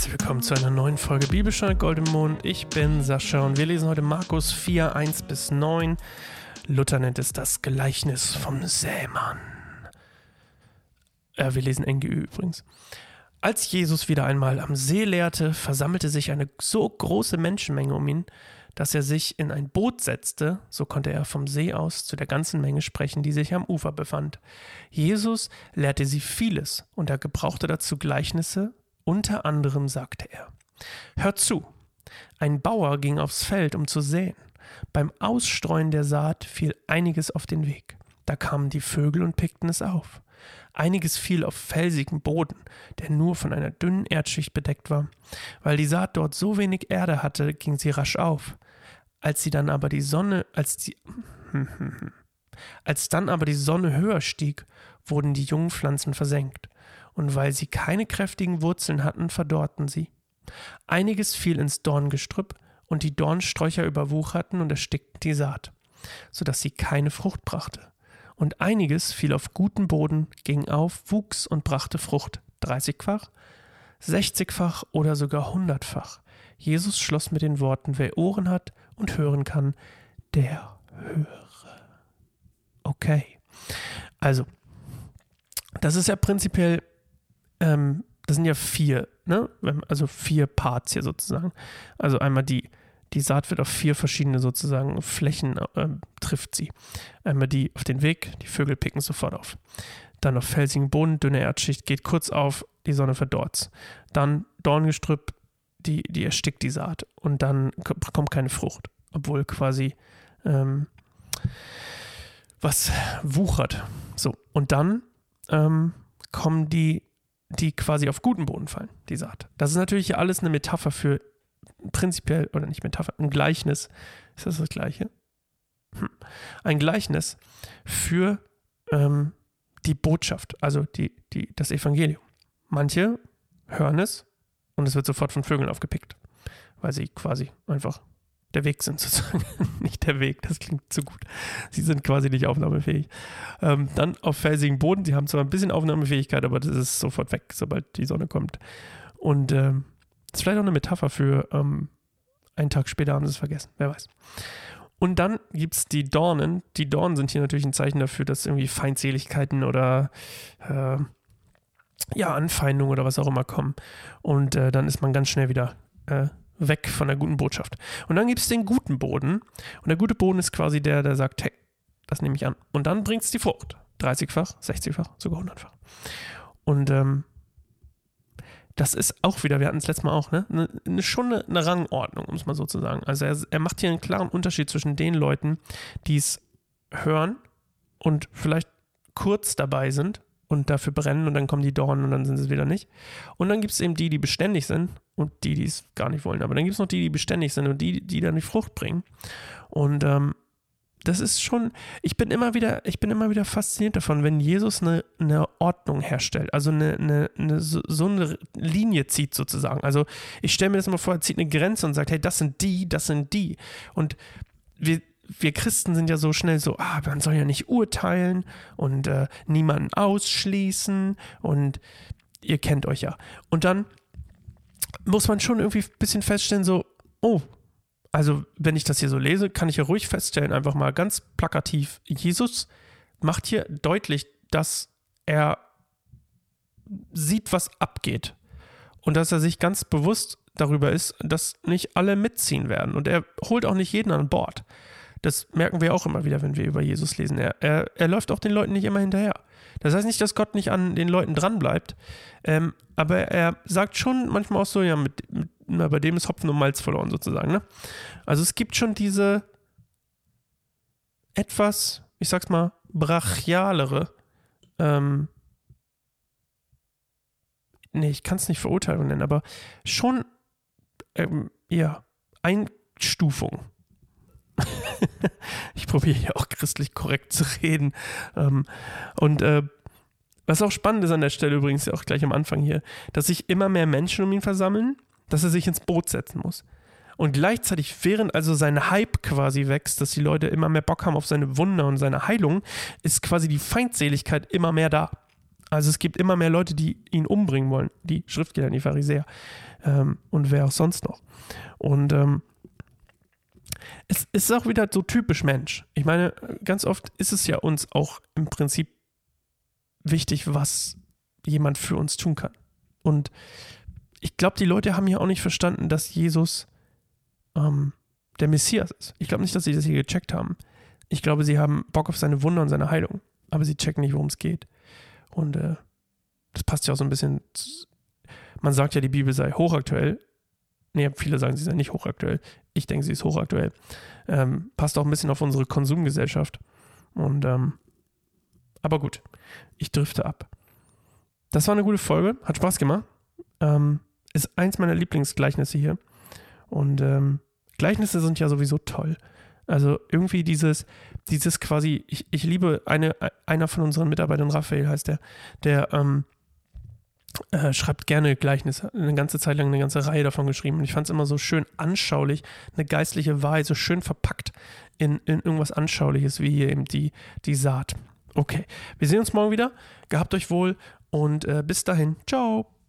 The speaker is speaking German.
Herzlich willkommen zu einer neuen Folge Bibelstein Gold im Mond. Ich bin Sascha und wir lesen heute Markus 4, 1 bis 9. Luther nennt es das Gleichnis vom Sämann. Äh, wir lesen NGÜ übrigens. Als Jesus wieder einmal am See lehrte, versammelte sich eine so große Menschenmenge um ihn, dass er sich in ein Boot setzte, so konnte er vom See aus zu der ganzen Menge sprechen, die sich am Ufer befand. Jesus lehrte sie vieles, und er gebrauchte dazu Gleichnisse, unter anderem sagte er Hört zu. Ein Bauer ging aufs Feld, um zu säen. Beim Ausstreuen der Saat fiel einiges auf den Weg. Da kamen die Vögel und pickten es auf. Einiges fiel auf felsigen Boden, der nur von einer dünnen Erdschicht bedeckt war. Weil die Saat dort so wenig Erde hatte, ging sie rasch auf. Als sie dann aber die Sonne, als die, als dann aber die Sonne höher stieg, wurden die jungen Pflanzen versenkt. Und weil sie keine kräftigen Wurzeln hatten, verdorrten sie. Einiges fiel ins Dorngestrüpp, und die Dornsträucher überwucherten und erstickten die Saat, so dass sie keine Frucht brachte und einiges fiel auf guten Boden, ging auf, wuchs und brachte Frucht, dreißigfach, sechzigfach oder sogar hundertfach. Jesus schloss mit den Worten, wer Ohren hat und hören kann, der höre. Okay. Also, das ist ja prinzipiell, ähm, das sind ja vier, ne? Also vier Parts hier sozusagen. Also einmal die die Saat wird auf vier verschiedene sozusagen Flächen äh, trifft sie. Einmal die auf den Weg, die Vögel picken sofort auf. Dann auf felsigen Boden, dünne Erdschicht, geht kurz auf, die Sonne verdorrt. Dann Dorngestrüpp, die, die erstickt die Saat und dann kommt keine Frucht, obwohl quasi ähm, was wuchert. So, und dann ähm, kommen die, die quasi auf guten Boden fallen, die Saat. Das ist natürlich alles eine Metapher für prinzipiell, oder nicht Metapher, ein Gleichnis. Ist das das Gleiche? Hm. Ein Gleichnis für ähm, die Botschaft, also die, die, das Evangelium. Manche hören es und es wird sofort von Vögeln aufgepickt, weil sie quasi einfach der Weg sind sozusagen. nicht der Weg, das klingt zu gut. Sie sind quasi nicht aufnahmefähig. Ähm, dann auf felsigen Boden, sie haben zwar ein bisschen Aufnahmefähigkeit, aber das ist sofort weg, sobald die Sonne kommt. Und ähm, das ist vielleicht auch eine Metapher für ähm, einen Tag später haben sie es vergessen, wer weiß. Und dann gibt es die Dornen. Die Dornen sind hier natürlich ein Zeichen dafür, dass irgendwie Feindseligkeiten oder äh, ja, Anfeindungen oder was auch immer kommen. Und äh, dann ist man ganz schnell wieder äh, weg von der guten Botschaft. Und dann gibt es den guten Boden. Und der gute Boden ist quasi der, der sagt, hey, das nehme ich an. Und dann bringt es die Frucht. 30-fach, 60-fach, sogar 100-fach. Und ähm, das ist auch wieder, wir hatten es letztes Mal auch, ne, eine, eine, schon eine, eine Rangordnung, um es mal so zu sagen. Also er, er macht hier einen klaren Unterschied zwischen den Leuten, die es hören und vielleicht kurz dabei sind und dafür brennen und dann kommen die Dornen und dann sind sie wieder nicht. Und dann gibt es eben die, die beständig sind und die, die es gar nicht wollen. Aber dann gibt es noch die, die beständig sind und die, die dann die Frucht bringen. Und ähm, das ist schon, ich bin immer wieder, ich bin immer wieder fasziniert davon, wenn Jesus eine, eine Ordnung herstellt, also eine, eine, eine, so eine Linie zieht sozusagen. Also ich stelle mir das immer vor, er zieht eine Grenze und sagt, hey, das sind die, das sind die. Und wir, wir Christen sind ja so schnell so, ah, man soll ja nicht urteilen und äh, niemanden ausschließen und ihr kennt euch ja. Und dann muss man schon irgendwie ein bisschen feststellen, so, oh, also wenn ich das hier so lese, kann ich ja ruhig feststellen, einfach mal ganz plakativ, Jesus macht hier deutlich, dass er sieht, was abgeht. Und dass er sich ganz bewusst darüber ist, dass nicht alle mitziehen werden. Und er holt auch nicht jeden an Bord. Das merken wir auch immer wieder, wenn wir über Jesus lesen. Er, er, er läuft auch den Leuten nicht immer hinterher. Das heißt nicht, dass Gott nicht an den Leuten dranbleibt, ähm, aber er sagt schon manchmal auch so, ja, mit, mit, na, bei dem ist Hopfen und Malz verloren sozusagen. Ne? Also es gibt schon diese etwas, ich sag's mal, brachialere, ähm, nee, ich kann es nicht Verurteilung nennen, aber schon, ähm, ja, Einstufung ich probiere hier auch christlich korrekt zu reden. Ähm, und äh, was auch spannend ist an der Stelle übrigens auch gleich am Anfang hier, dass sich immer mehr Menschen um ihn versammeln, dass er sich ins Boot setzen muss. Und gleichzeitig, während also sein Hype quasi wächst, dass die Leute immer mehr Bock haben auf seine Wunder und seine Heilung, ist quasi die Feindseligkeit immer mehr da. Also es gibt immer mehr Leute, die ihn umbringen wollen, die Schriftgelehrten, die Pharisäer ähm, und wer auch sonst noch. Und ähm, es ist auch wieder so typisch Mensch. Ich meine, ganz oft ist es ja uns auch im Prinzip wichtig, was jemand für uns tun kann. Und ich glaube, die Leute haben hier auch nicht verstanden, dass Jesus ähm, der Messias ist. Ich glaube nicht, dass sie das hier gecheckt haben. Ich glaube, sie haben Bock auf seine Wunder und seine Heilung, aber sie checken nicht, worum es geht. Und äh, das passt ja auch so ein bisschen. Man sagt ja, die Bibel sei hochaktuell. Nee, viele sagen, sie sei nicht hochaktuell. Ich denke, sie ist hochaktuell. Ähm, passt auch ein bisschen auf unsere Konsumgesellschaft. Und, ähm, aber gut, ich drifte ab. Das war eine gute Folge, hat Spaß gemacht. Ähm, ist eins meiner Lieblingsgleichnisse hier. Und ähm, Gleichnisse sind ja sowieso toll. Also irgendwie dieses, dieses quasi, ich, ich liebe eine, einer von unseren Mitarbeitern, Raphael heißt der, der ähm, äh, schreibt gerne Gleichnisse, eine ganze Zeit lang eine ganze Reihe davon geschrieben. Und ich fand es immer so schön anschaulich, eine geistliche Wahrheit, so schön verpackt in, in irgendwas Anschauliches, wie hier eben die, die Saat. Okay, wir sehen uns morgen wieder. Gehabt euch wohl und äh, bis dahin. Ciao.